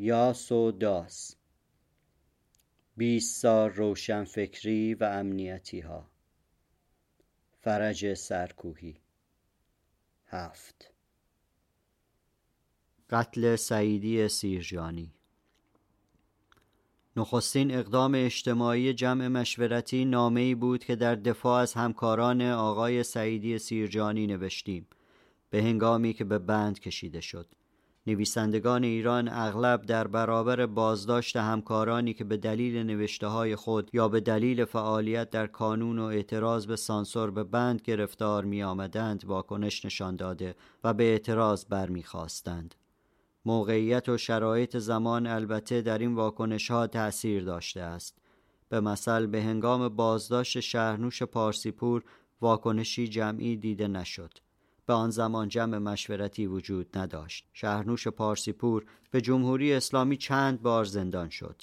یاس و داس. بیست سال روشن فکری و امنیتی ها فرج سرکوهی. هفت. قتل سعیدی سیرجانی. نخستین اقدام اجتماعی جمع مشورتی نامه ای بود که در دفاع از همکاران آقای سعیدی سیرجانی نوشتیم به هنگامی که به بند کشیده شد. نویسندگان ایران اغلب در برابر بازداشت همکارانی که به دلیل نوشته های خود یا به دلیل فعالیت در کانون و اعتراض به سانسور به بند گرفتار می آمدند واکنش نشان داده و به اعتراض برمیخواستند. موقعیت و شرایط زمان البته در این واکنش ها تأثیر داشته است. به مثل به هنگام بازداشت شهرنوش پارسیپور واکنشی جمعی دیده نشد. به آن زمان جمع مشورتی وجود نداشت. شهرنوش پارسیپور به جمهوری اسلامی چند بار زندان شد.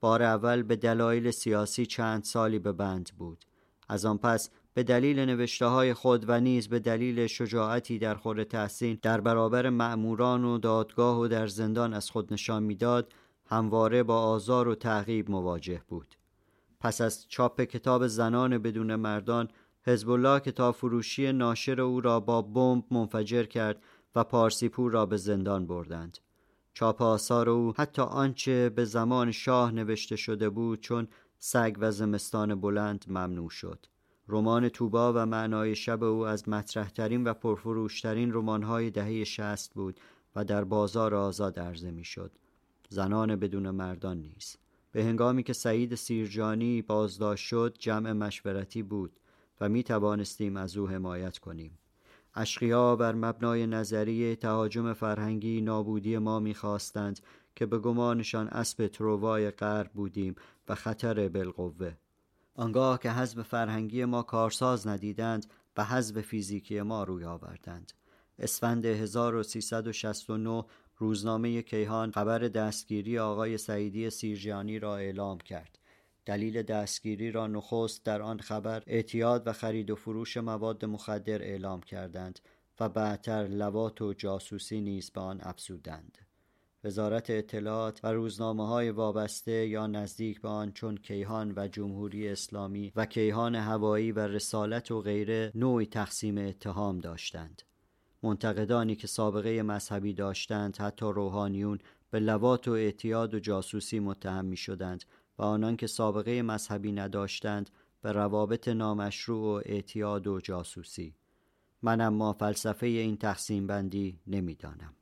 بار اول به دلایل سیاسی چند سالی به بند بود. از آن پس به دلیل نوشته های خود و نیز به دلیل شجاعتی در خور تحسین در برابر مأموران و دادگاه و در زندان از خود نشان می‌داد همواره با آزار و تعقیب مواجه بود. پس از چاپ کتاب زنان بدون مردان حزب الله کتاب فروشی ناشر او را با بمب منفجر کرد و پارسیپور را به زندان بردند. چاپ آثار او حتی آنچه به زمان شاه نوشته شده بود چون سگ و زمستان بلند ممنوع شد. رمان توبا و معنای شب او از مطرحترین و پرفروشترین رمانهای دهه شست بود و در بازار آزاد عرضه می‌شد. زنان بدون مردان نیز. به هنگامی که سعید سیرجانی بازداشت شد جمع مشورتی بود و می توانستیم از او حمایت کنیم. اشقیا بر مبنای نظریه تهاجم فرهنگی نابودی ما می‌خواستند که به گمانشان اسب تروای غرب بودیم و خطر بالقوه. آنگاه که حزب فرهنگی ما کارساز ندیدند به حزب فیزیکی ما روی آوردند. اسفند 1369 روزنامه کیهان خبر دستگیری آقای سعیدی سیرجانی را اعلام کرد. دلیل دستگیری را نخست در آن خبر اعتیاد و خرید و فروش مواد مخدر اعلام کردند و بعدتر لوات و جاسوسی نیز به آن افزودند. وزارت اطلاعات و روزنامه های وابسته یا نزدیک به آن چون کیهان و جمهوری اسلامی و کیهان هوایی و رسالت و غیره نوعی تقسیم اتهام داشتند. منتقدانی که سابقه مذهبی داشتند حتی روحانیون به لوات و اعتیاد و جاسوسی متهم می شدند و آنان که سابقه مذهبی نداشتند به روابط نامشروع و اعتیاد و جاسوسی من اما فلسفه این تقسیم بندی نمی‌دانم.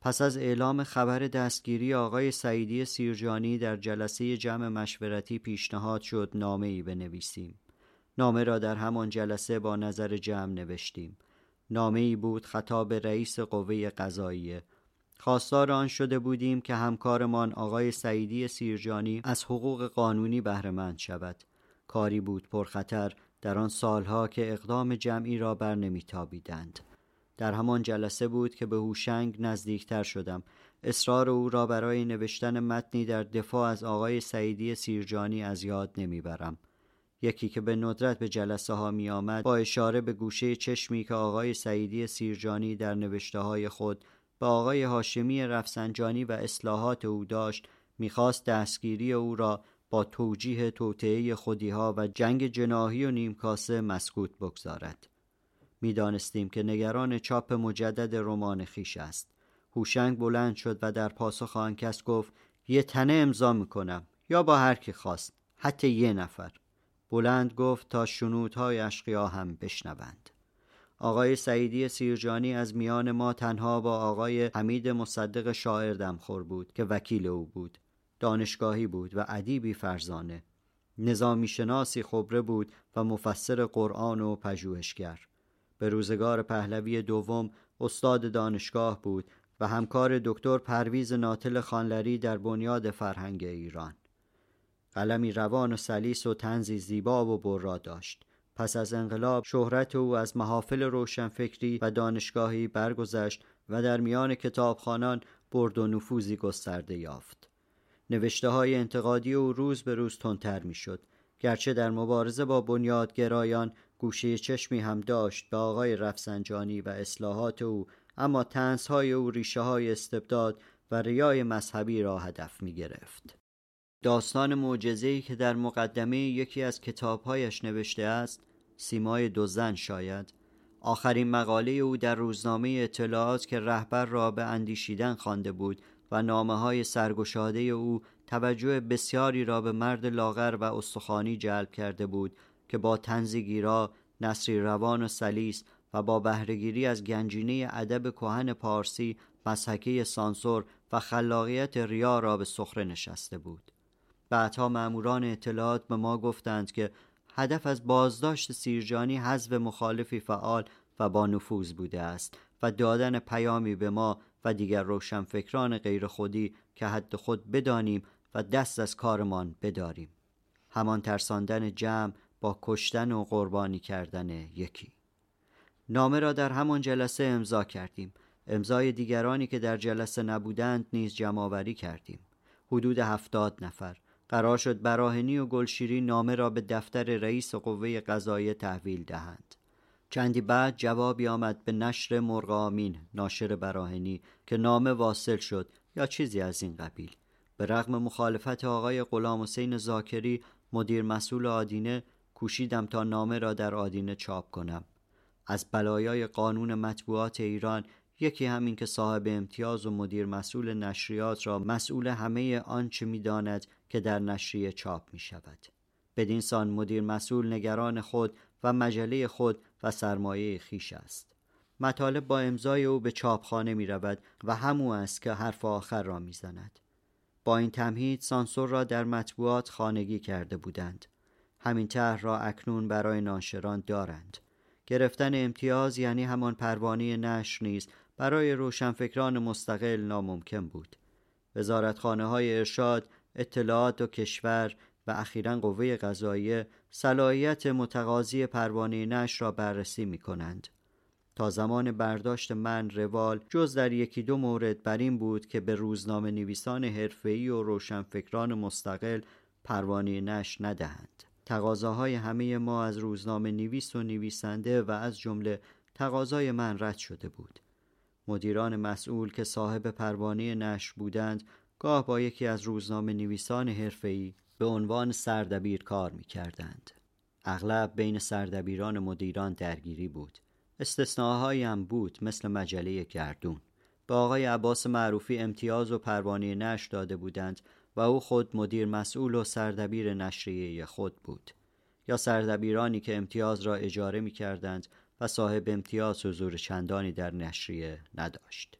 پس از اعلام خبر دستگیری آقای سعیدی سیرجانی در جلسه جمع مشورتی پیشنهاد شد نامه ای بنویسیم. نامه را در همان جلسه با نظر جمع نوشتیم. نامه ای بود خطاب رئیس قوه قضاییه خواستار آن شده بودیم که همکارمان آقای سعیدی سیرجانی از حقوق قانونی بهرهمند شود. کاری بود پرخطر در آن سالها که اقدام جمعی را بر نمیتابیدند. در همان جلسه بود که به هوشنگ نزدیکتر شدم. اصرار او را برای نوشتن متنی در دفاع از آقای سعیدی سیرجانی از یاد نمی‌برم. یکی که به ندرت به جلسه ها می آمد با اشاره به گوشه چشمی که آقای سعیدی سیرجانی در نوشته های خود به آقای هاشمی رفسنجانی و اصلاحات او داشت می‌خواست دستگیری او را با توجیه توطعه خودیها و جنگ جناهی و نیمکاسه مسکوت بگذارد. می‌دانستیم که نگران چاپ مجدد رمان خیش است. هوشنگ بلند شد و در پاسخ آن کس گفت یه تنه امضا می‌کنم یا با هر کی خواست حتی یه نفر. بلند گفت تا شنودهای اشقیا هم بشنوند. آقای سعیدی سیرجانی از میان ما تنها با آقای حمید مصدق شاعر دمخور بود که وکیل او بود دانشگاهی بود و ادیبی فرزانه. نظامی شناسی خبره بود و مفسر قرآن و پژوهشگر. به روزگار پهلوی دوم استاد دانشگاه بود و همکار دکتر پرویز ناتل خانلری در بنیاد فرهنگ ایران. قلمی روان و سلیس و تنزی زیبا و برا داشت. پس از انقلاب شهرت او از محافل روشنفکری و دانشگاهی برگذشت و در میان کتابخانان برد و نفوذی گسترده یافت. نوشته های انتقادی او روز به روز تندتر می‌شد گرچه در مبارزه با بنیادگرایان گوشه چشمی هم داشت به آقای رفسنجانی و اصلاحات او اما تنزهای او ریشه های استبداد و ریای مذهبی را هدف می گرفت. داستان معجزه‌ای که در مقدمه یکی از کتابهایش نوشته است سیمای دو زن شاید. آخرین مقاله او در روزنامه اطلاعات که رهبر را به اندیشیدن خوانده بود و نامه های سرگشاده او توجه بسیاری را به مرد لاغر و استخوانی جلب کرده بود که با تنزیگیرا نصری روان و سلیس و با بهرهگیری از گنجینه ادب کهن پارسی مسحکه سانسور و خلاقیت ریا را به سخره نشسته بود. بعدها ماموران اطلاعات به ما گفتند که هدف از بازداشت سیرجانی حذف مخالفی فعال و با نفوذ بوده است و دادن پیامی به ما و دیگر روشنفکران غیر خودی که حد خود بدانیم و دست از کارمان بداریم. همان ترساندن جمع با کشتن و قربانی کردن یکی. نامه را در همان جلسه امضا کردیم. امضای دیگرانی که در جلسه نبودند نیز جمعآوری کردیم. حدود هفتاد نفر. قرار شد براهنی و گلشیری نامه را به دفتر رئیس قوه قضاییه تحویل دهند. چندی بعد جوابی آمد به نشر مرغ آمین ناشر براهنی که نامه واصل شد یا چیزی از این قبیل. به رغم مخالفت آقای غلام حسین زاکری مدیر مسئول آدینه کوشیدم تا نامه را در آدینه چاپ کنم. از بلایای قانون مطبوعات ایران یکی همین که صاحب امتیاز و مدیر مسئول نشریات را مسئول همه آنچه می‌داند که در نشریه چاپ می شود. بدین سان مدیر مسئول نگران خود و مجله خود و سرمایه خیش است. مطالب با امضای او به چاپخانه می رود و همو است که حرف آخر را می زند. با این تمهید سانسور را در مطبوعات خانگی کرده بودند. همین طرح را اکنون برای ناشران دارند. گرفتن امتیاز یعنی همان پروانه نشر نیز برای روشنفکران مستقل ناممکن بود. وزارتخانه های ارشاد، اطلاعات و کشور و اخیرا قوه قضاییه صلاحیت متقاضی پروانه نشر را بررسی می کنند. تا زمان برداشت من روال جز در یکی دو مورد بر این بود که به روزنامه نویسان حرفه‌ای و روشنفکران مستقل پروانه نش ندهند. تقاضاهای همه ما از روزنامه نویس و نویسنده و از جمله تقاضای من رد شده بود. مدیران مسئول که صاحب پروانه نشر بودند گاه با یکی از روزنامه نویسان حرفه‌ای به عنوان سردبیر کار می کردند. اغلب بین سردبیران مدیران درگیری بود. استثناهایی هم بود مثل مجله گردون. به آقای عباس معروفی امتیاز و پروانه نشر داده بودند و او خود مدیر مسئول و سردبیر نشریه خود بود. یا سردبیرانی که امتیاز را اجاره می کردند و صاحب امتیاز حضور چندانی در نشریه نداشت.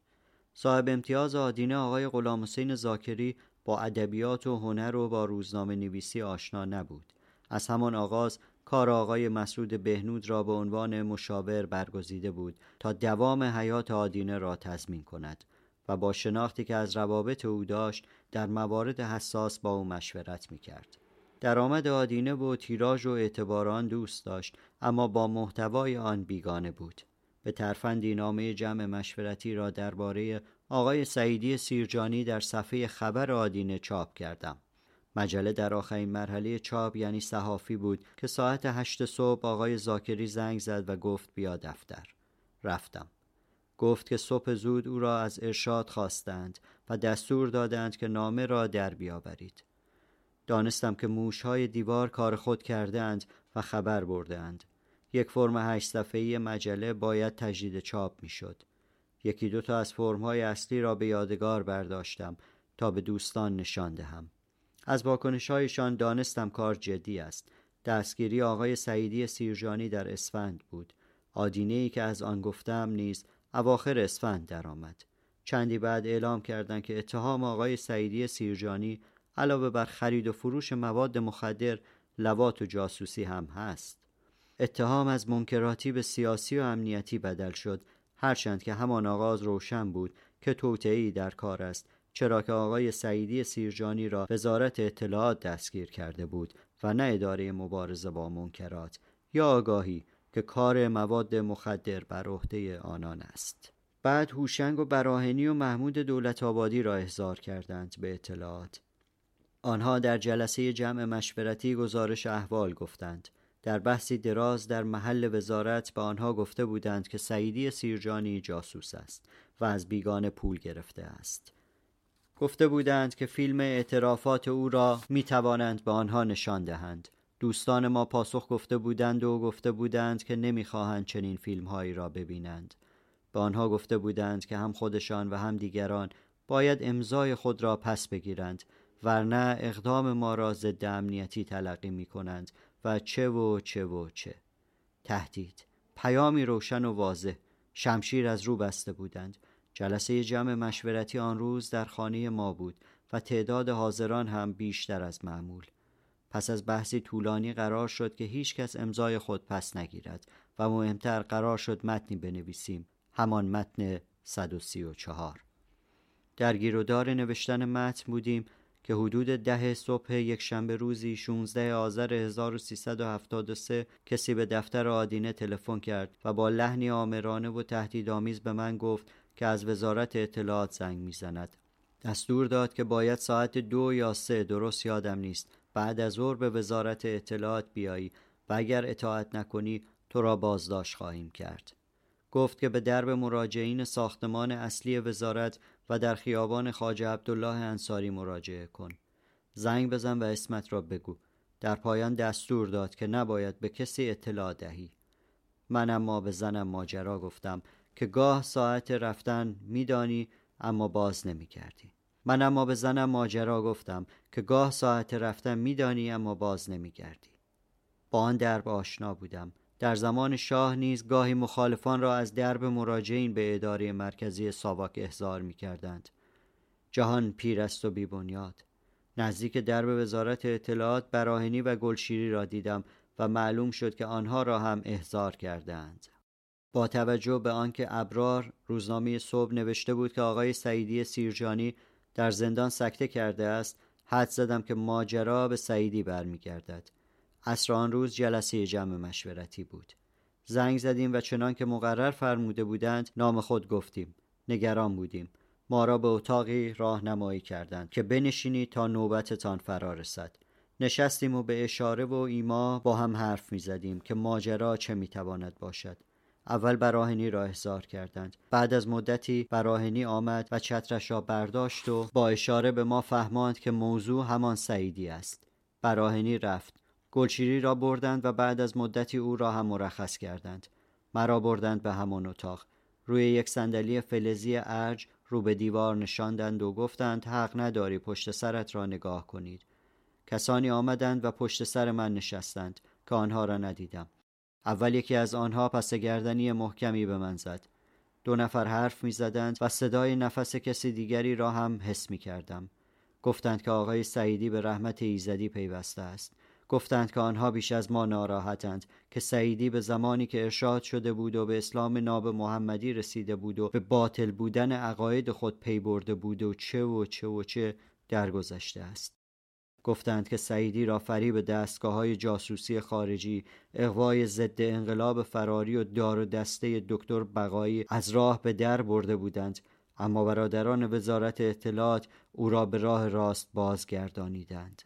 صاحب امتیاز آدینه آقای غلام حسین زاکری با ادبیات و هنر و با روزنامه نویسی آشنا نبود. از همان آغاز کار آقای مسعود بهنود را به عنوان مشاور برگزیده بود تا دوام حیات آدینه را تضمین کند و با شناختی که از روابط او داشت در موارد حساس با او مشورت می کرد. درآمد آدینه و تیراژ و اعتبار آن دوست داشت اما با محتوای آن بیگانه بود به ترفندی نامه جمع مشورتی را درباره آقای سعیدی سیرجانی در صفحه خبر آدینه چاپ کردم. مجله در آخرین مرحله چاپ یعنی صحافی بود که ساعت هشت صبح آقای زاکری زنگ زد و گفت بیا دفتر. رفتم. گفت که صبح زود او را از ارشاد خواستند و دستور دادند که نامه را در بیاورید. دانستم که موشهای دیوار کار خود کردهاند و خبر بردهاند. یک فرم هشت صفحه‌ای مجله باید تجدید چاپ می‌شد. یکی دو تا از فرمهای اصلی را به یادگار برداشتم تا به دوستان نشان دهم. از واکنشهایشان دانستم کار جدی است. دستگیری آقای سعیدی سیرجانی در اسفند بود. آدینه ای که از آن گفتم نیز اواخر اسفند درآمد. چندی بعد اعلام کردند که اتهام آقای سعیدی سیرجانی علاوه بر خرید و فروش مواد مخدر لوات و جاسوسی هم هست اتهام از منکراتی به سیاسی و امنیتی بدل شد هرچند که همان آغاز روشن بود که توطئه‌ای در کار است چرا که آقای سعیدی سیرجانی را وزارت اطلاعات دستگیر کرده بود و نه اداره مبارزه با منکرات یا آگاهی که کار مواد مخدر بر عهده آنان است. بعد هوشنگ و براهنی و محمود دولت آبادی را احضار کردند به اطلاعات. آنها در جلسه جمع مشورتی گزارش احوال گفتند. در بحثی دراز در محل وزارت به آنها گفته بودند که سعیدی سیرجانی جاسوس است و از بیگانه پول گرفته است. گفته بودند که فیلم اعترافات او را می توانند به آنها نشان دهند. دوستان ما پاسخ گفته بودند و گفته بودند که نمی‌خواهند چنین فیلم هایی را ببینند. به آنها گفته بودند که هم خودشان و هم دیگران باید امضای خود را پس بگیرند ورنه اقدام ما را ضد امنیتی تلقی می کنند و چه و چه و چه. تهدید. پیامی روشن و واضح. شمشیر از رو بسته بودند. جلسه جمع مشورتی آن روز در خانه ما بود و تعداد حاضران هم بیشتر از معمول. پس از بحثی طولانی قرار شد که هیچ کس امضای خود پس نگیرد و مهمتر قرار شد متنی بنویسیم. همان متن 134 در گیرودار نوشتن متن بودیم که حدود ده صبح یک شنبه روزی 16 آذر 1373 کسی به دفتر آدینه تلفن کرد و با لحنی آمرانه و تهدیدآمیز به من گفت که از وزارت اطلاعات زنگ می‌زند. دستور داد که باید ساعت دو یا سه درست یادم نیست. بعد از ظهر به وزارت اطلاعات بیایی و اگر اطاعت نکنی تو را بازداشت خواهیم کرد. گفت که به درب مراجعین ساختمان اصلی وزارت و در خیابان خواجه عبدالله انصاری مراجعه کن زنگ بزن و اسمت را بگو در پایان دستور داد که نباید به کسی اطلاع دهی من اما به زنم ماجرا گفتم که گاه ساعت رفتن میدانی اما باز نمی کردی. من اما به زنم ماجرا گفتم که گاه ساعت رفتن میدانی اما باز نمی گردی. با آن درب آشنا بودم در زمان شاه نیز گاهی مخالفان را از درب مراجعین به اداره مرکزی ساواک احضار می کردند. جهان پیر است و بیبنیاد. نزدیک درب وزارت اطلاعات براهنی و گلشیری را دیدم و معلوم شد که آنها را هم احضار کردند. با توجه به آنکه ابرار روزنامه صبح نوشته بود که آقای سعیدی سیرجانی در زندان سکته کرده است حد زدم که ماجرا به سعیدی برمیگردد عصر آن روز جلسه جمع مشورتی بود. زنگ زدیم و چنان که مقرر فرموده بودند نام خود گفتیم. نگران بودیم. ما را به اتاقی راهنمایی کردند که بنشینید تا نوبتتان فرا رسد. نشستیم و به اشاره و ایما با هم حرف می زدیم که ماجرا چه می تواند باشد. اول براهنی را احضار کردند. بعد از مدتی براهنی آمد و چترش را برداشت و با اشاره به ما فهماند که موضوع همان سعیدی است. براهنی رفت. گلشیری را بردند و بعد از مدتی او را هم مرخص کردند. مرا بردند به همان اتاق. روی یک صندلی فلزی ارج رو به دیوار نشاندند و گفتند حق نداری پشت سرت را نگاه کنید. کسانی آمدند و پشت سر من نشستند که آنها را ندیدم. اول یکی از آنها پس گردنی محکمی به من زد. دو نفر حرف می زدند و صدای نفس کسی دیگری را هم حس می کردم. گفتند که آقای سعیدی به رحمت ایزدی پیوسته است. گفتند که آنها بیش از ما ناراحتند که سعیدی به زمانی که ارشاد شده بود و به اسلام ناب محمدی رسیده بود و به باطل بودن عقاید خود پی برده بود و چه و چه و چه درگذشته است. گفتند که سعیدی را فریب دستگاه های جاسوسی خارجی اقوای ضد انقلاب فراری و دار و دسته دکتر بقایی از راه به در برده بودند اما برادران وزارت اطلاعات او را به راه راست بازگردانیدند.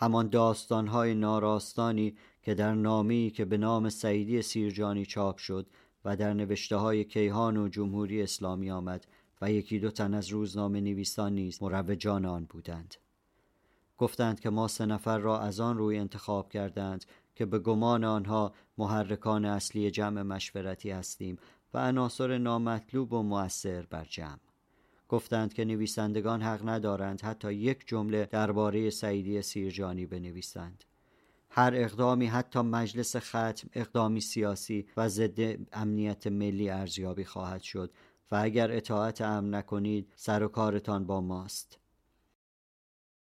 همان داستانهای ناراستانی که در نامی که به نام سعیدی سیرجانی چاپ شد و در نوشته های کیهان و جمهوری اسلامی آمد و یکی دو تن از روزنامه نویسان نیز مروجان آن بودند. گفتند که ما سه نفر را از آن روی انتخاب کردند که به گمان آنها محرکان اصلی جمع مشورتی هستیم و عناصر نامطلوب و مؤثر بر جمع. گفتند که نویسندگان حق ندارند حتی یک جمله درباره سعیدی سیرجانی بنویسند. هر اقدامی حتی مجلس ختم اقدامی سیاسی و ضد امنیت ملی ارزیابی خواهد شد و اگر اطاعت امن نکنید سر و کارتان با ماست.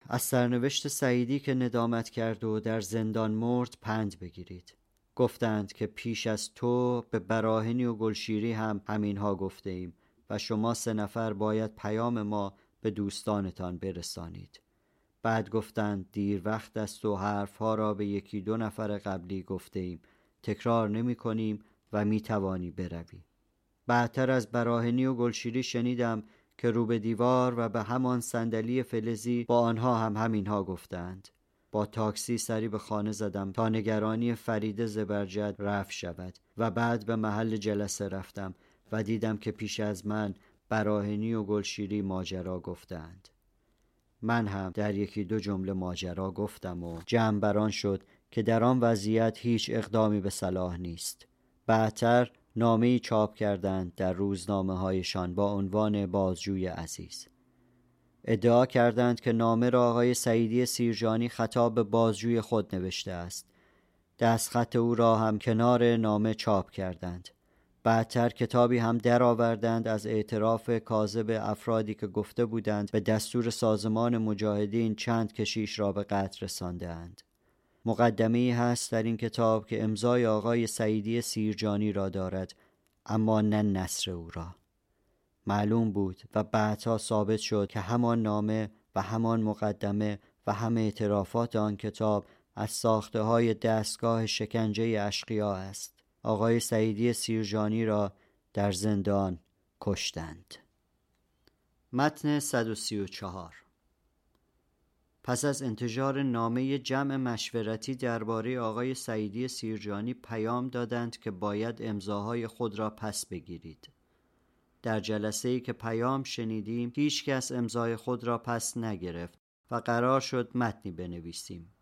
از سرنوشت سعیدی که ندامت کرد و در زندان مرد پند بگیرید. گفتند که پیش از تو به براهنی و گلشیری هم همینها گفته ایم و شما سه نفر باید پیام ما به دوستانتان برسانید. بعد گفتند دیر وقت است و حرفها را به یکی دو نفر قبلی گفته ایم تکرار نمی کنیم و می توانی بروی. بعدتر از براهنی و گلشیری شنیدم که رو به دیوار و به همان صندلی فلزی با آنها هم همینها گفتند. با تاکسی سری به خانه زدم تا نگرانی فرید زبرجد رفت شود و بعد به محل جلسه رفتم. و دیدم که پیش از من براهنی و گلشیری ماجرا گفتند. من هم در یکی دو جمله ماجرا گفتم و جمع بران شد که در آن وضعیت هیچ اقدامی به صلاح نیست. بعدتر نامه چاپ کردند در روزنامه هایشان با عنوان بازجوی عزیز. ادعا کردند که نامه را آقای سعیدی سیرجانی خطاب به بازجوی خود نوشته است. دستخط او را هم کنار نامه چاپ کردند. بعدتر کتابی هم درآوردند از اعتراف کاذب افرادی که گفته بودند به دستور سازمان مجاهدین چند کشیش را به قتل رساندهاند. مقدمه هست در این کتاب که امضای آقای سعیدی سیرجانی را دارد اما نه نصر او را. معلوم بود و بعدها ثابت شد که همان نامه و همان مقدمه و همه اعترافات آن کتاب از ساخته های دستگاه شکنجه اشقیا است. آقای سعیدی سیرجانی را در زندان کشتند. متن 134 پس از انتشار نامه جمع مشورتی درباره آقای سعیدی سیرجانی پیام دادند که باید امضاهای خود را پس بگیرید. در جلسه ای که پیام شنیدیم هیچ کس امضای خود را پس نگرفت و قرار شد متنی بنویسیم.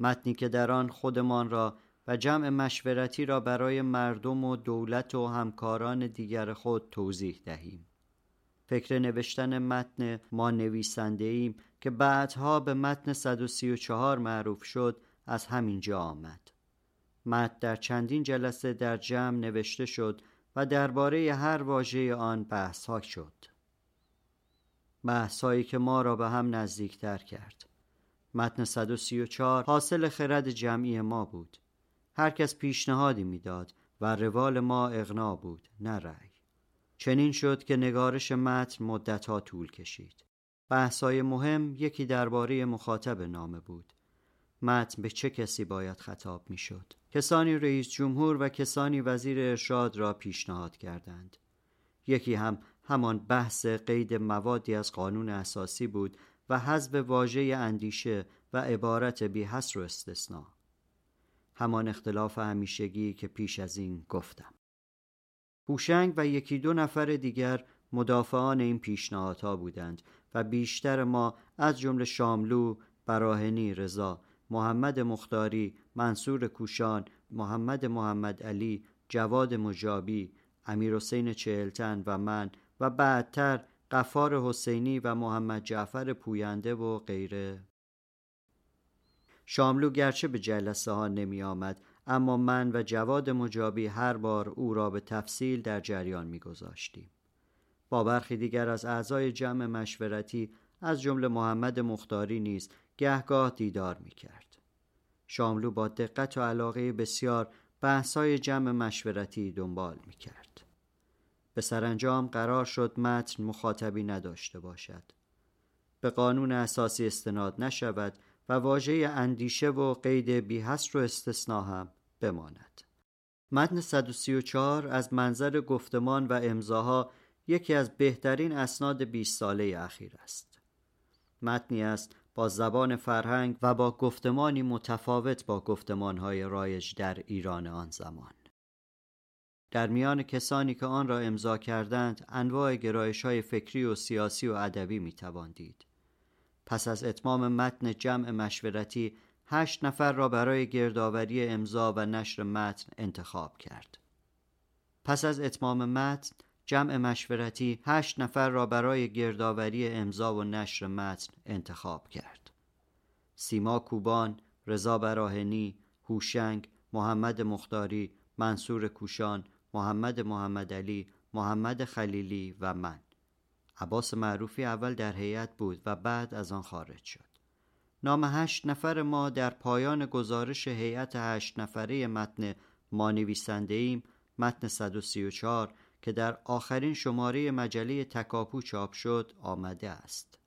متنی که در آن خودمان را و جمع مشورتی را برای مردم و دولت و همکاران دیگر خود توضیح دهیم. فکر نوشتن متن ما نویسنده ایم که بعدها به متن 134 معروف شد از همین جا آمد. متن در چندین جلسه در جمع نوشته شد و درباره هر واژه آن بحث ها شد. بحث هایی که ما را به هم نزدیکتر کرد. متن 134 حاصل خرد جمعی ما بود. هر کس پیشنهادی می‌داد و روال ما اغنا بود نه رأی. چنین شد که نگارش متن مدتها طول کشید. بحثای مهم یکی درباره مخاطب نامه بود. متن به چه کسی باید خطاب می‌شد؟ کسانی رئیس جمهور و کسانی وزیر ارشاد را پیشنهاد کردند. یکی هم همان بحث قید موادی از قانون اساسی بود و حذف واژه اندیشه و عبارت بی حصر و استثناء. همان اختلاف همیشگی که پیش از این گفتم. هوشنگ و یکی دو نفر دیگر مدافعان این پیشنهادها بودند و بیشتر ما از جمله شاملو، براهنی رضا، محمد مختاری، منصور کوشان، محمد محمد علی، جواد مجابی، امیر حسین چهلتن و من و بعدتر قفار حسینی و محمد جعفر پوینده و غیره شاملو گرچه به جلسه ها نمی آمد اما من و جواد مجابی هر بار او را به تفصیل در جریان می گذاشتیم. با برخی دیگر از اعضای جمع مشورتی از جمله محمد مختاری نیز گهگاه دیدار می کرد. شاملو با دقت و علاقه بسیار بحثای جمع مشورتی دنبال می کرد. به سرانجام قرار شد متن مخاطبی نداشته باشد. به قانون اساسی استناد نشود و واژه اندیشه و قید بیحصر و استثنا هم بماند. متن 134 از منظر گفتمان و امضاها یکی از بهترین اسناد 20 ساله اخیر است. متنی است با زبان فرهنگ و با گفتمانی متفاوت با گفتمانهای رایج در ایران آن زمان. در میان کسانی که آن را امضا کردند انواع گرایش های فکری و سیاسی و ادبی می دید. پس از اتمام متن جمع مشورتی هشت نفر را برای گردآوری امضا و نشر متن انتخاب کرد. پس از اتمام متن جمع مشورتی هشت نفر را برای گردآوری امضا و نشر متن انتخاب کرد. سیما کوبان، رضا براهنی، هوشنگ، محمد مختاری، منصور کوشان، محمد محمد علی، محمد خلیلی و من. عباس معروفی اول در هیئت بود و بعد از آن خارج شد. نام هشت نفر ما در پایان گزارش هیئت هشت نفره متن ما نویسنده ایم متن 134 که در آخرین شماره مجله تکاپو چاپ شد آمده است.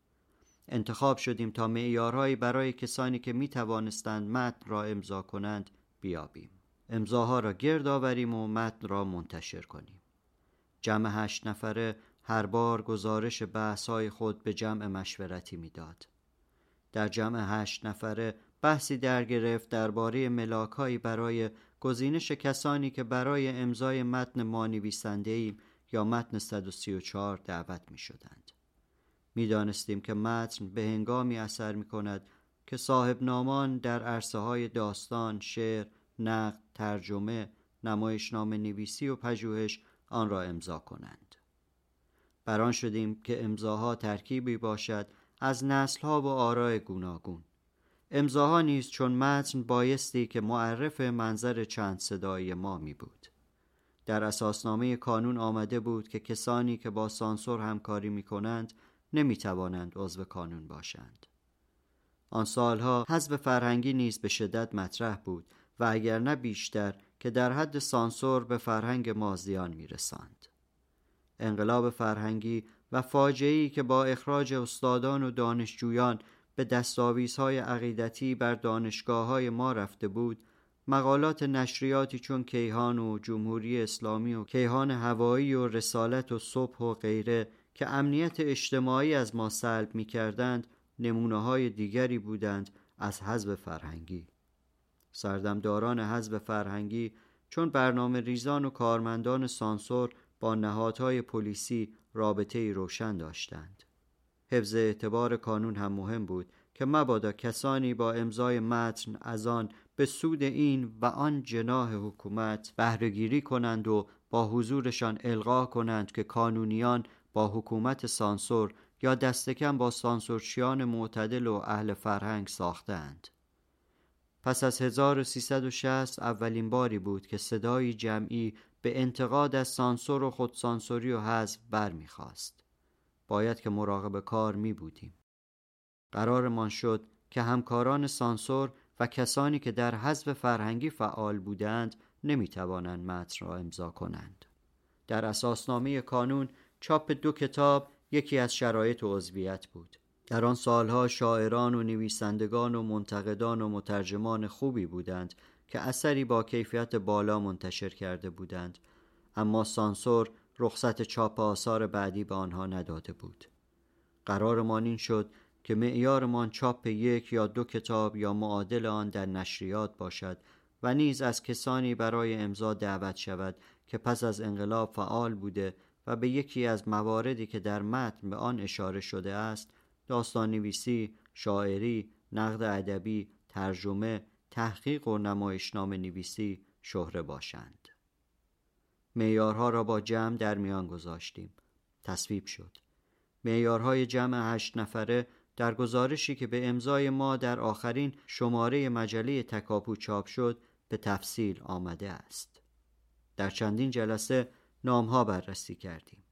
انتخاب شدیم تا معیارهایی برای کسانی که می توانستند متن را امضا کنند بیابیم. امضاها را گرد آوریم و متن را منتشر کنیم. جمع هشت نفره هر بار گزارش بحث‌های خود به جمع مشورتی می‌داد. در جمع هشت نفره بحثی در گرفت درباره ملاکهایی برای گزینش کسانی که برای امضای متن ما نویسنده ایم یا متن 134 دعوت می شدند. می دانستیم که متن به هنگامی اثر می کند که صاحب نامان در عرصه های داستان، شعر، نقد، ترجمه، نمایشنامه نویسی و پژوهش آن را امضا کنند. بران شدیم که امضاها ترکیبی باشد از نسلها و آراء گوناگون. امضاها نیز چون متن بایستی که معرف منظر چند صدایی ما می بود. در اساسنامه کانون آمده بود که کسانی که با سانسور همکاری می کنند نمی توانند عضو کانون باشند. آن سالها حزب فرهنگی نیز به شدت مطرح بود و اگر نه بیشتر که در حد سانسور به فرهنگ ما زیان می رساند. انقلاب فرهنگی و فاجعه‌ای که با اخراج استادان و دانشجویان به دستاویزهای عقیدتی بر دانشگاه های ما رفته بود مقالات نشریاتی چون کیهان و جمهوری اسلامی و کیهان هوایی و رسالت و صبح و غیره که امنیت اجتماعی از ما سلب می کردند نمونه های دیگری بودند از حزب فرهنگی. سردمداران حزب فرهنگی چون برنامه ریزان و کارمندان سانسور با نهادهای پلیسی رابطه روشن داشتند حفظ اعتبار کانون هم مهم بود که مبادا کسانی با امضای متن از آن به سود این و آن جناه حکومت بهرهگیری کنند و با حضورشان القا کنند که کانونیان با حکومت سانسور یا دستکم با سانسورچیان معتدل و اهل فرهنگ ساختند. پس از 1360 اولین باری بود که صدای جمعی به انتقاد از سانسور و خودسانسوری و حذف برمیخواست. باید که مراقب کار می بودیم. قرارمان شد که همکاران سانسور و کسانی که در حزب فرهنگی فعال بودند نمی توانند متن را امضا کنند. در اساسنامه کانون چاپ دو کتاب یکی از شرایط عضویت بود. در آن سالها شاعران و نویسندگان و منتقدان و مترجمان خوبی بودند که اثری با کیفیت بالا منتشر کرده بودند اما سانسور رخصت چاپ آثار بعدی به آنها نداده بود. قرارمان این شد که معیارمان چاپ یک یا دو کتاب یا معادل آن در نشریات باشد و نیز از کسانی برای امضا دعوت شود که پس از انقلاب فعال بوده و به یکی از مواردی که در متن به آن اشاره شده است داستان نویسی، شاعری، نقد ادبی، ترجمه، تحقیق و نمایشنامه نویسی شهره باشند. معیارها را با جمع در میان گذاشتیم. تصویب شد. معیارهای جمع هشت نفره در گزارشی که به امضای ما در آخرین شماره مجله تکاپو چاپ شد به تفصیل آمده است. در چندین جلسه نامها بررسی کردیم.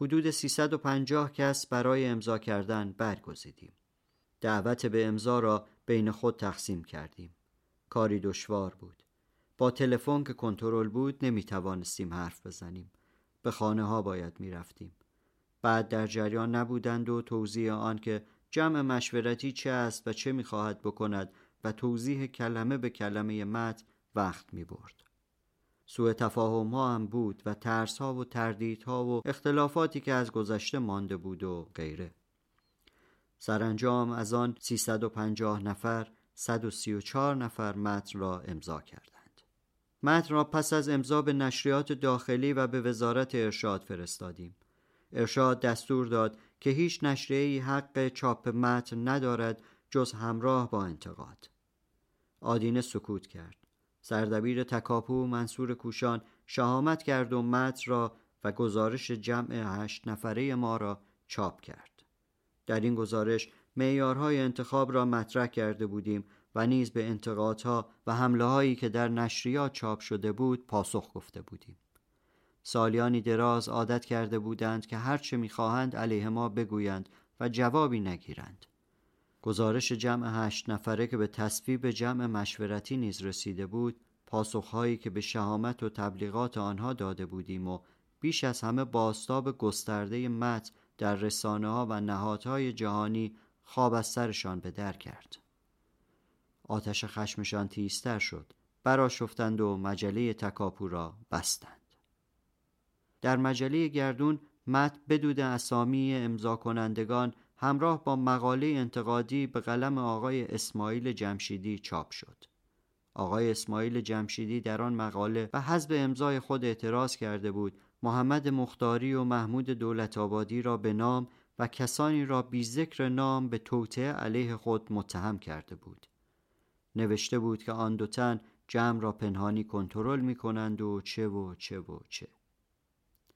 حدود 350 کس برای امضا کردن برگزیدیم. دعوت به امضا را بین خود تقسیم کردیم. کاری دشوار بود. با تلفن که کنترل بود نمی توانستیم حرف بزنیم. به خانه ها باید می رفتیم. بعد در جریان نبودند و توضیح آن که جمع مشورتی چه است و چه می خواهد بکند و توضیح کلمه به کلمه مت وقت می برد. سوء تفاهم ها هم بود و ترس ها و تردید ها و اختلافاتی که از گذشته مانده بود و غیره. سرانجام از آن 350 نفر 134 نفر متن را امضا کردند. متن را پس از امضا به نشریات داخلی و به وزارت ارشاد فرستادیم. ارشاد دستور داد که هیچ نشریه‌ای حق چاپ متن ندارد جز همراه با انتقاد. آدینه سکوت کرد. سردبیر تکاپو منصور کوشان شهامت کرد و متن را و گزارش جمع هشت نفره ما را چاپ کرد. در این گزارش معیارهای انتخاب را مطرح کرده بودیم و نیز به انتقادها و حمله هایی که در نشریات چاپ شده بود پاسخ گفته بودیم. سالیانی دراز عادت کرده بودند که هرچه می‌خواهند علیه ما بگویند و جوابی نگیرند. گزارش جمع هشت نفره که به تصویب جمع مشورتی نیز رسیده بود پاسخهایی که به شهامت و تبلیغات آنها داده بودیم و بیش از همه باستاب گسترده متن در رسانه ها و نهادهای جهانی خواب از سرشان به در کرد. آتش خشمشان تیزتر شد. براشفتند و مجله تکاپو را بستند. در مجله گردون مت بدود اسامی امضا کنندگان همراه با مقاله انتقادی به قلم آقای اسماعیل جمشیدی چاپ شد. آقای اسماعیل جمشیدی در آن مقاله و حزب امضای خود اعتراض کرده بود محمد مختاری و محمود دولت آبادی را به نام و کسانی را بی ذکر نام به توطعه علیه خود متهم کرده بود. نوشته بود که آن دو تن جمع را پنهانی کنترل می کنند و چه و چه و چه.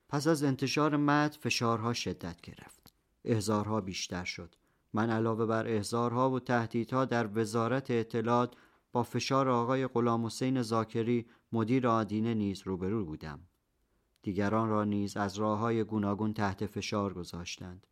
پس از انتشار متن فشارها شدت گرفت. احزارها بیشتر شد. من علاوه بر احزارها و تهدیدها در وزارت اطلاعات با فشار آقای غلام حسین زاکری مدیر آدینه نیز روبرو بودم. دیگران را نیز از راه های گوناگون تحت فشار گذاشتند.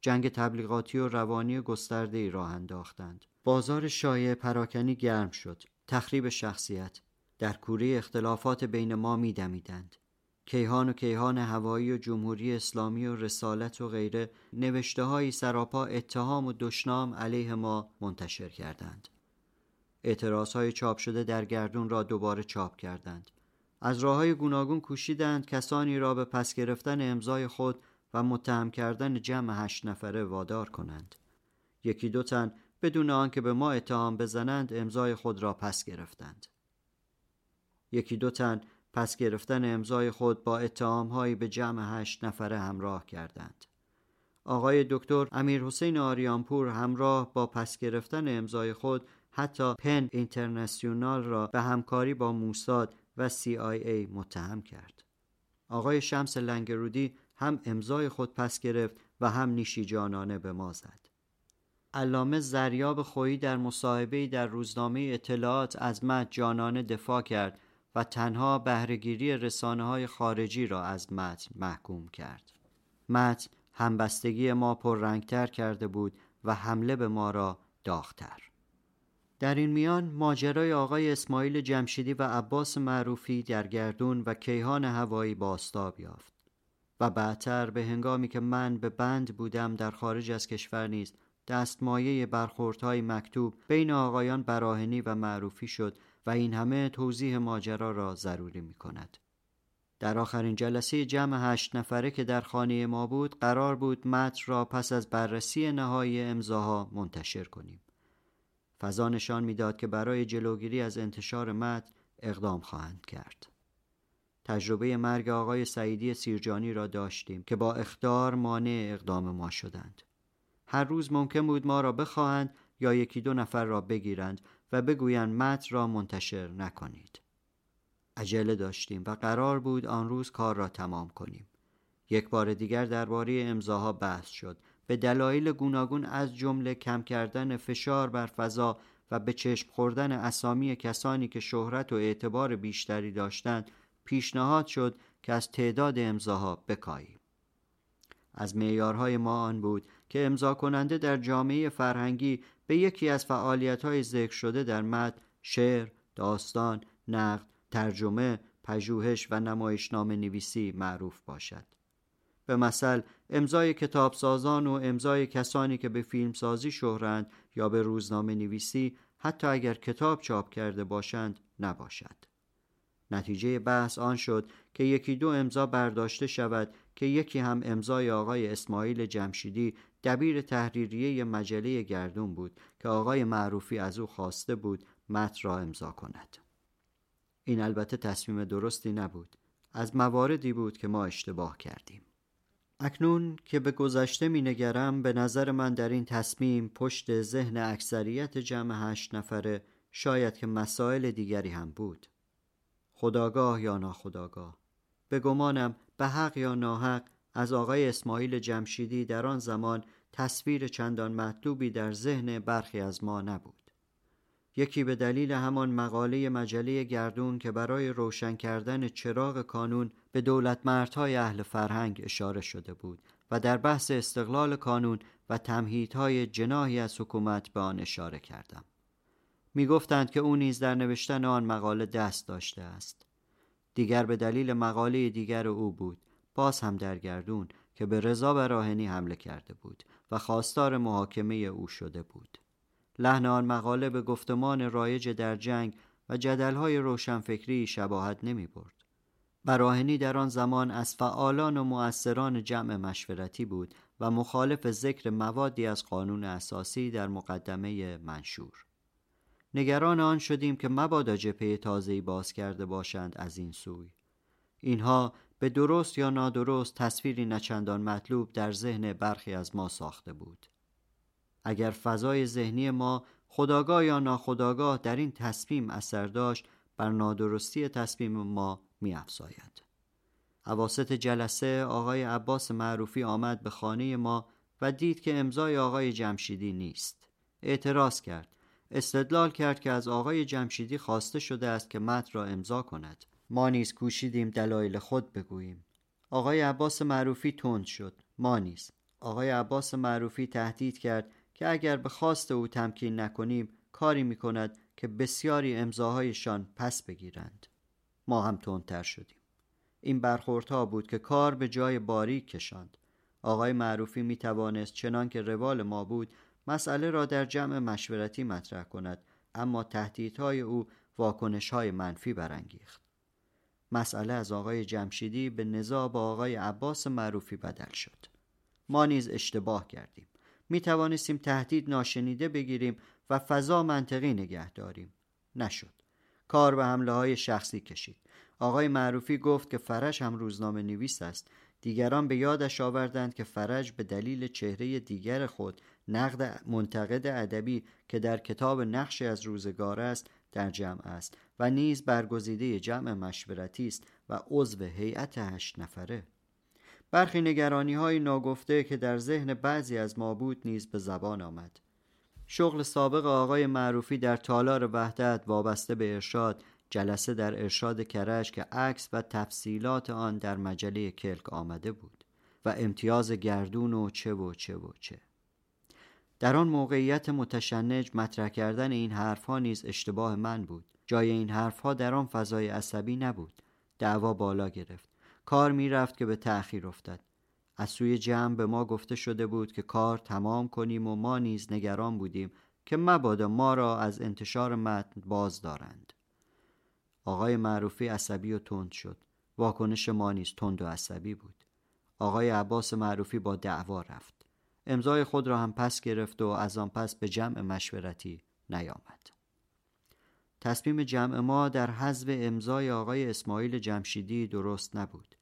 جنگ تبلیغاتی و روانی گسترده ای راه انداختند. بازار شایع پراکنی گرم شد. تخریب شخصیت. در کوره اختلافات بین ما میدمیدند. کیهان و کیهان هوایی و جمهوری اسلامی و رسالت و غیره نوشته های سراپا اتهام و دشنام علیه ما منتشر کردند. اعتراض های چاپ شده در گردون را دوباره چاپ کردند. از راه های گوناگون کوشیدند کسانی را به پس گرفتن امضای خود و متهم کردن جمع هشت نفره وادار کنند. یکی دو تن بدون آنکه به ما اتهام بزنند امضای خود را پس گرفتند. یکی دو تن پس گرفتن امضای خود با اتهامهایی به جمع هشت نفره همراه کردند آقای دکتر امیر حسین آریانپور همراه با پس گرفتن امضای خود حتی پن اینترنسیونال را به همکاری با موساد و CIA متهم کرد. آقای شمس لنگرودی هم امضای خود پس گرفت و هم نیشی جانانه به ما زد. علامه زریاب خویی در مصاحبه در روزنامه اطلاعات از مد جانانه دفاع کرد و تنها بهرهگیری رسانه های خارجی را از متن محکوم کرد. متن همبستگی ما پررنگتر کرده بود و حمله به ما را داغتر. در این میان ماجرای آقای اسماعیل جمشیدی و عباس معروفی در گردون و کیهان هوایی باستاب یافت و بعدتر به هنگامی که من به بند بودم در خارج از کشور نیز دستمایه برخوردهای مکتوب بین آقایان براهنی و معروفی شد و این همه توضیح ماجرا را ضروری می کند. در آخرین جلسه جمع هشت نفره که در خانه ما بود قرار بود متن را پس از بررسی نهایی امضاها منتشر کنیم. فضا نشان می‌داد که برای جلوگیری از انتشار متن اقدام خواهند کرد. تجربه مرگ آقای سعیدی سیرجانی را داشتیم که با اختار مانع اقدام ما شدند. هر روز ممکن بود ما را بخواهند یا یکی دو نفر را بگیرند و بگویند متن را منتشر نکنید. عجله داشتیم و قرار بود آن روز کار را تمام کنیم. یک بار دیگر درباره امضاها بحث شد به دلایل گوناگون از جمله کم کردن فشار بر فضا و به چشم خوردن اسامی کسانی که شهرت و اعتبار بیشتری داشتند پیشنهاد شد که از تعداد امضاها بکاییم از معیارهای ما آن بود که امضا کننده در جامعه فرهنگی به یکی از فعالیت‌های ذکر شده در مد شعر، داستان، نقد، ترجمه، پژوهش و نمایشنامه نویسی معروف باشد. به مثل امضای کتابسازان و امضای کسانی که به فیلمسازی شهرند یا به روزنامه نویسی حتی اگر کتاب چاپ کرده باشند نباشد. نتیجه بحث آن شد که یکی دو امضا برداشته شود که یکی هم امضای آقای اسماعیل جمشیدی دبیر تحریریه مجله گردون بود که آقای معروفی از او خواسته بود متن را امضا کند. این البته تصمیم درستی نبود. از مواردی بود که ما اشتباه کردیم. اکنون که به گذشته می نگرم به نظر من در این تصمیم پشت ذهن اکثریت جمع هشت نفره شاید که مسائل دیگری هم بود خداگاه یا ناخداگاه به گمانم به حق یا ناحق از آقای اسماعیل جمشیدی در آن زمان تصویر چندان مطلوبی در ذهن برخی از ما نبود یکی به دلیل همان مقاله مجله گردون که برای روشن کردن چراغ کانون به دولت مردهای اهل فرهنگ اشاره شده بود و در بحث استقلال کانون و تمهیدهای جناهی از حکومت به آن اشاره کردم. می گفتند که او نیز در نوشتن آن مقاله دست داشته است. دیگر به دلیل مقاله دیگر او بود باز هم در گردون که به رضا براهنی حمله کرده بود و خواستار محاکمه او شده بود. لحن آن مقاله به گفتمان رایج در جنگ و جدلهای روشنفکری شباهت نمی برد. براهنی در آن زمان از فعالان و مؤثران جمع مشورتی بود و مخالف ذکر موادی از قانون اساسی در مقدمه منشور. نگران آن شدیم که مبادا جپه تازهی باز کرده باشند از این سوی. اینها به درست یا نادرست تصویری نچندان مطلوب در ذهن برخی از ما ساخته بود اگر فضای ذهنی ما خداگاه یا ناخداگاه در این تصمیم اثر داشت بر نادرستی تصمیم ما می افزاید. عواست جلسه آقای عباس معروفی آمد به خانه ما و دید که امضای آقای جمشیدی نیست. اعتراض کرد. استدلال کرد که از آقای جمشیدی خواسته شده است که متن را امضا کند. ما نیز کوشیدیم دلایل خود بگوییم. آقای عباس معروفی تند شد. ما نیز. آقای عباس معروفی تهدید کرد که اگر به خواست او تمکین نکنیم کاری می کند که بسیاری امضاهایشان پس بگیرند. ما هم تندتر شدیم. این برخوردها بود که کار به جای باریک کشاند. آقای معروفی می توانست چنان که روال ما بود مسئله را در جمع مشورتی مطرح کند اما تهدیدهای او واکنش های منفی برانگیخت. مسئله از آقای جمشیدی به نزاع با آقای عباس معروفی بدل شد. ما نیز اشتباه کردیم. می توانستیم تهدید ناشنیده بگیریم و فضا منطقی نگه داریم. نشد. کار به حمله های شخصی کشید. آقای معروفی گفت که فرش هم روزنامه نویس است. دیگران به یادش آوردند که فرج به دلیل چهره دیگر خود نقد منتقد ادبی که در کتاب نقش از روزگار است در جمع است و نیز برگزیده جمع مشورتی است و عضو هیئت هشت نفره. برخی نگرانی های ناگفته که در ذهن بعضی از ما بود نیز به زبان آمد. شغل سابق آقای معروفی در تالار وحدت وابسته به ارشاد جلسه در ارشاد کرش که عکس و تفصیلات آن در مجله کلک آمده بود و امتیاز گردون و چه و چه و چه. در آن موقعیت متشنج مطرح کردن این حرفها نیز اشتباه من بود. جای این حرفها در آن فضای عصبی نبود. دعوا بالا گرفت. کار می‌رفت که به تأخیر افتد. از سوی جمع به ما گفته شده بود که کار تمام کنیم و ما نیز نگران بودیم که مبادا ما را از انتشار متن باز دارند. آقای معروفی عصبی و تند شد. واکنش ما نیز تند و عصبی بود. آقای عباس معروفی با دعوا رفت. امضای خود را هم پس گرفت و از آن پس به جمع مشورتی نیامد. تصمیم جمع ما در حذف امضای آقای اسماعیل جمشیدی درست نبود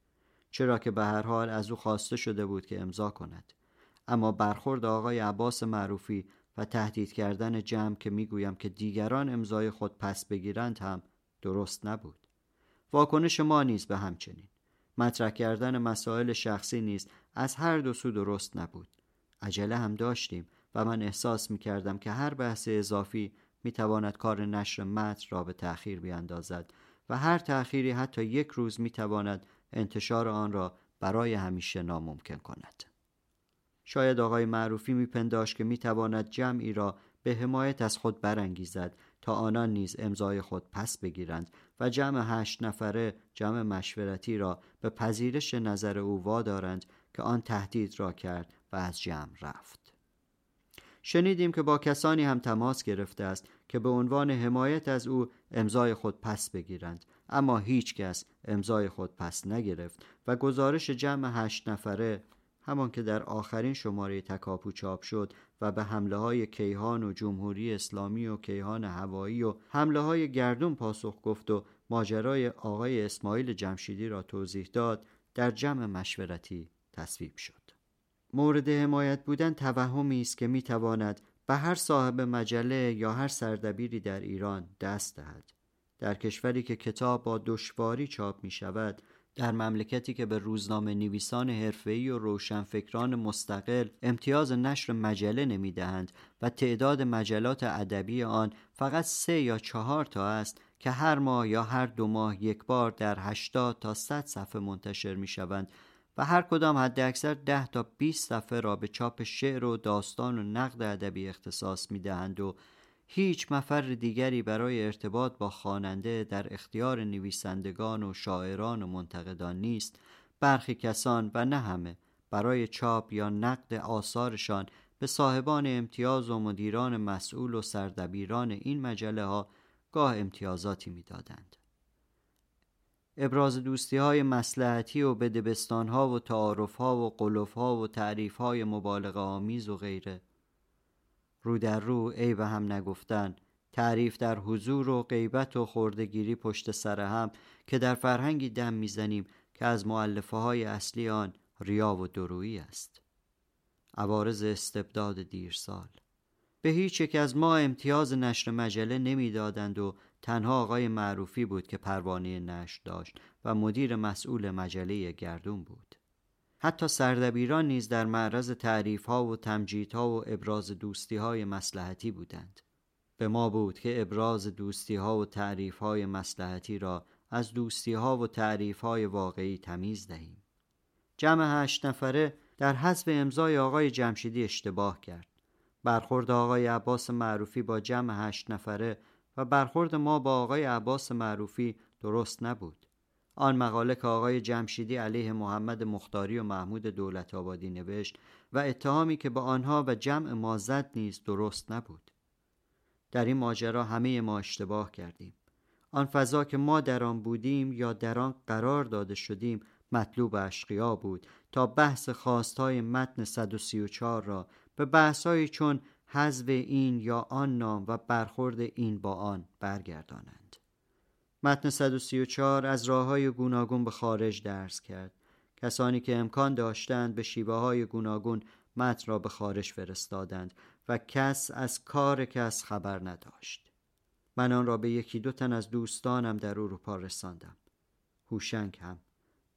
چرا که به هر حال از او خواسته شده بود که امضا کند. اما برخورد آقای عباس معروفی و تهدید کردن جمع که می‌گویم که دیگران امضای خود پس بگیرند هم درست نبود. واکنش ما نیز به همچنین. مطرح کردن مسائل شخصی نیز از هر دو سو درست نبود. عجله هم داشتیم و من احساس می کردم که هر بحث اضافی می تواند کار نشر متن را به تأخیر بیاندازد و هر تأخیری حتی یک روز می تواند انتشار آن را برای همیشه ناممکن کند. شاید آقای معروفی میپنداشت که می‌تواند جمعی را به حمایت از خود برانگیزد تا آنان نیز امضای خود پس بگیرند و جمع هشت نفره جمع مشورتی را به پذیرش نظر او وادارند که آن تهدید را کرد و از جمع رفت. شنیدیم که با کسانی هم تماس گرفته است که به عنوان حمایت از او امضای خود پس بگیرند اما هیچ کس امضای خود پس نگرفت و گزارش جمع هشت نفره همان که در آخرین شماره تکاپو چاپ شد و به حمله های کیهان و جمهوری اسلامی و کیهان هوایی و حمله های گردون پاسخ گفت و ماجرای آقای اسماعیل جمشیدی را توضیح داد در جمع مشورتی تصویب شد. مورد حمایت بودن توهمی است که می‌تواند به هر صاحب مجله یا هر سردبیری در ایران دست دهد در کشوری که کتاب با دشواری چاپ می شود در مملکتی که به روزنامه نویسان حرفه‌ای و روشنفکران مستقل امتیاز نشر مجله نمی‌دهند و تعداد مجلات ادبی آن فقط سه یا چهار تا است که هر ماه یا هر دو ماه یک بار در 80 تا 100 صفحه منتشر می شوند هر کدام حد اکثر ده تا 20 صفحه را به چاپ شعر و داستان و نقد ادبی اختصاص می دهند و هیچ مفر دیگری برای ارتباط با خواننده در اختیار نویسندگان و شاعران و منتقدان نیست برخی کسان و نه همه برای چاپ یا نقد آثارشان به صاحبان امتیاز و مدیران مسئول و سردبیران این مجله ها گاه امتیازاتی می‌دادند. ابراز دوستی های مسلحتی و بدبستان ها و تعارف ها و قلوف ها و تعریف های مبالغ آمیز و غیره. رو در رو ای به هم نگفتن. تعریف در حضور و غیبت و خوردگیری پشت سر هم که در فرهنگی دم می‌زنیم که از معلفه های اصلی آن ریا و درویی است. عوارض استبداد دیرسال. به هیچ یک از ما امتیاز نشر مجله نمی‌دادند و تنها آقای معروفی بود که پروانه نشر داشت و مدیر مسئول مجله گردون بود. حتی سردبیران نیز در معرض تعریف ها و تمجید ها و ابراز دوستی های مسلحتی بودند. به ما بود که ابراز دوستی ها و تعریف های مسلحتی را از دوستی ها و تعریف های واقعی تمیز دهیم. جمع هشت نفره در حذف امضای آقای جمشیدی اشتباه کرد. برخورد آقای عباس معروفی با جمع هشت نفره برخورد ما با آقای عباس معروفی درست نبود. آن مقاله که آقای جمشیدی علیه محمد مختاری و محمود دولت آبادی نوشت و اتهامی که به آنها و جمع ما زد نیز درست نبود. در این ماجرا همه ما اشتباه کردیم. آن فضا که ما در آن بودیم یا در آن قرار داده شدیم مطلوب اشقیا بود تا بحث خواستای متن 134 را به بحثهایی چون حذف این یا آن نام و برخورد این با آن برگردانند. متن 134 از راه های گوناگون به خارج درس کرد. کسانی که امکان داشتند به شیوه های گوناگون متن را به خارج فرستادند و کس از کار کس خبر نداشت. من آن را به یکی دو تن از دوستانم در اروپا رساندم. هوشنگ هم.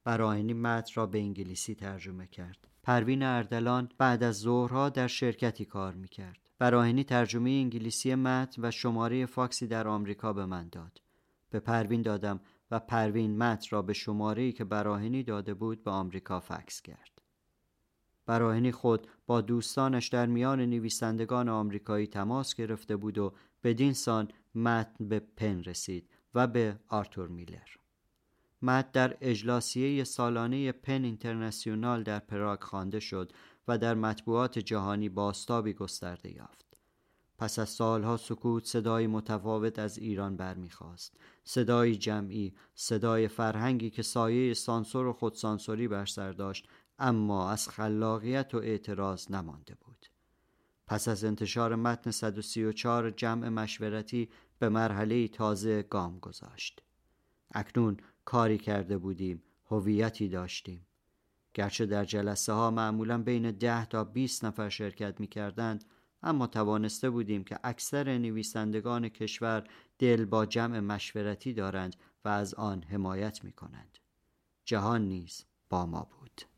براهنی متن را به انگلیسی ترجمه کرد. پروین اردلان بعد از ظهرها در شرکتی کار می‌کرد. براهنی ترجمه انگلیسی متن و شماره فاکسی در آمریکا به من داد. به پروین دادم و پروین متن را به شماره‌ای که براهنی داده بود به آمریکا فکس کرد. براهنی خود با دوستانش در میان نویسندگان آمریکایی تماس گرفته بود و بدین سان متن به پن رسید و به آرتور میلر. متن در اجلاسیه سالانه پن اینترنسیونال در پراگ خوانده شد و در مطبوعات جهانی بازتابی گسترده یافت. پس از سالها سکوت صدای متفاوت از ایران برمیخواست صدای جمعی صدای فرهنگی که سایه سانسور و خودسانسوری بر سر داشت اما از خلاقیت و اعتراض نمانده بود. پس از انتشار متن 134 جمع مشورتی به مرحله تازه گام گذاشت. اکنون کاری کرده بودیم هویتی داشتیم. گرچه در جلسه ها معمولا بین ده تا 20 نفر شرکت می کردند اما توانسته بودیم که اکثر نویسندگان کشور دل با جمع مشورتی دارند و از آن حمایت می کنند. جهان نیز با ما بود.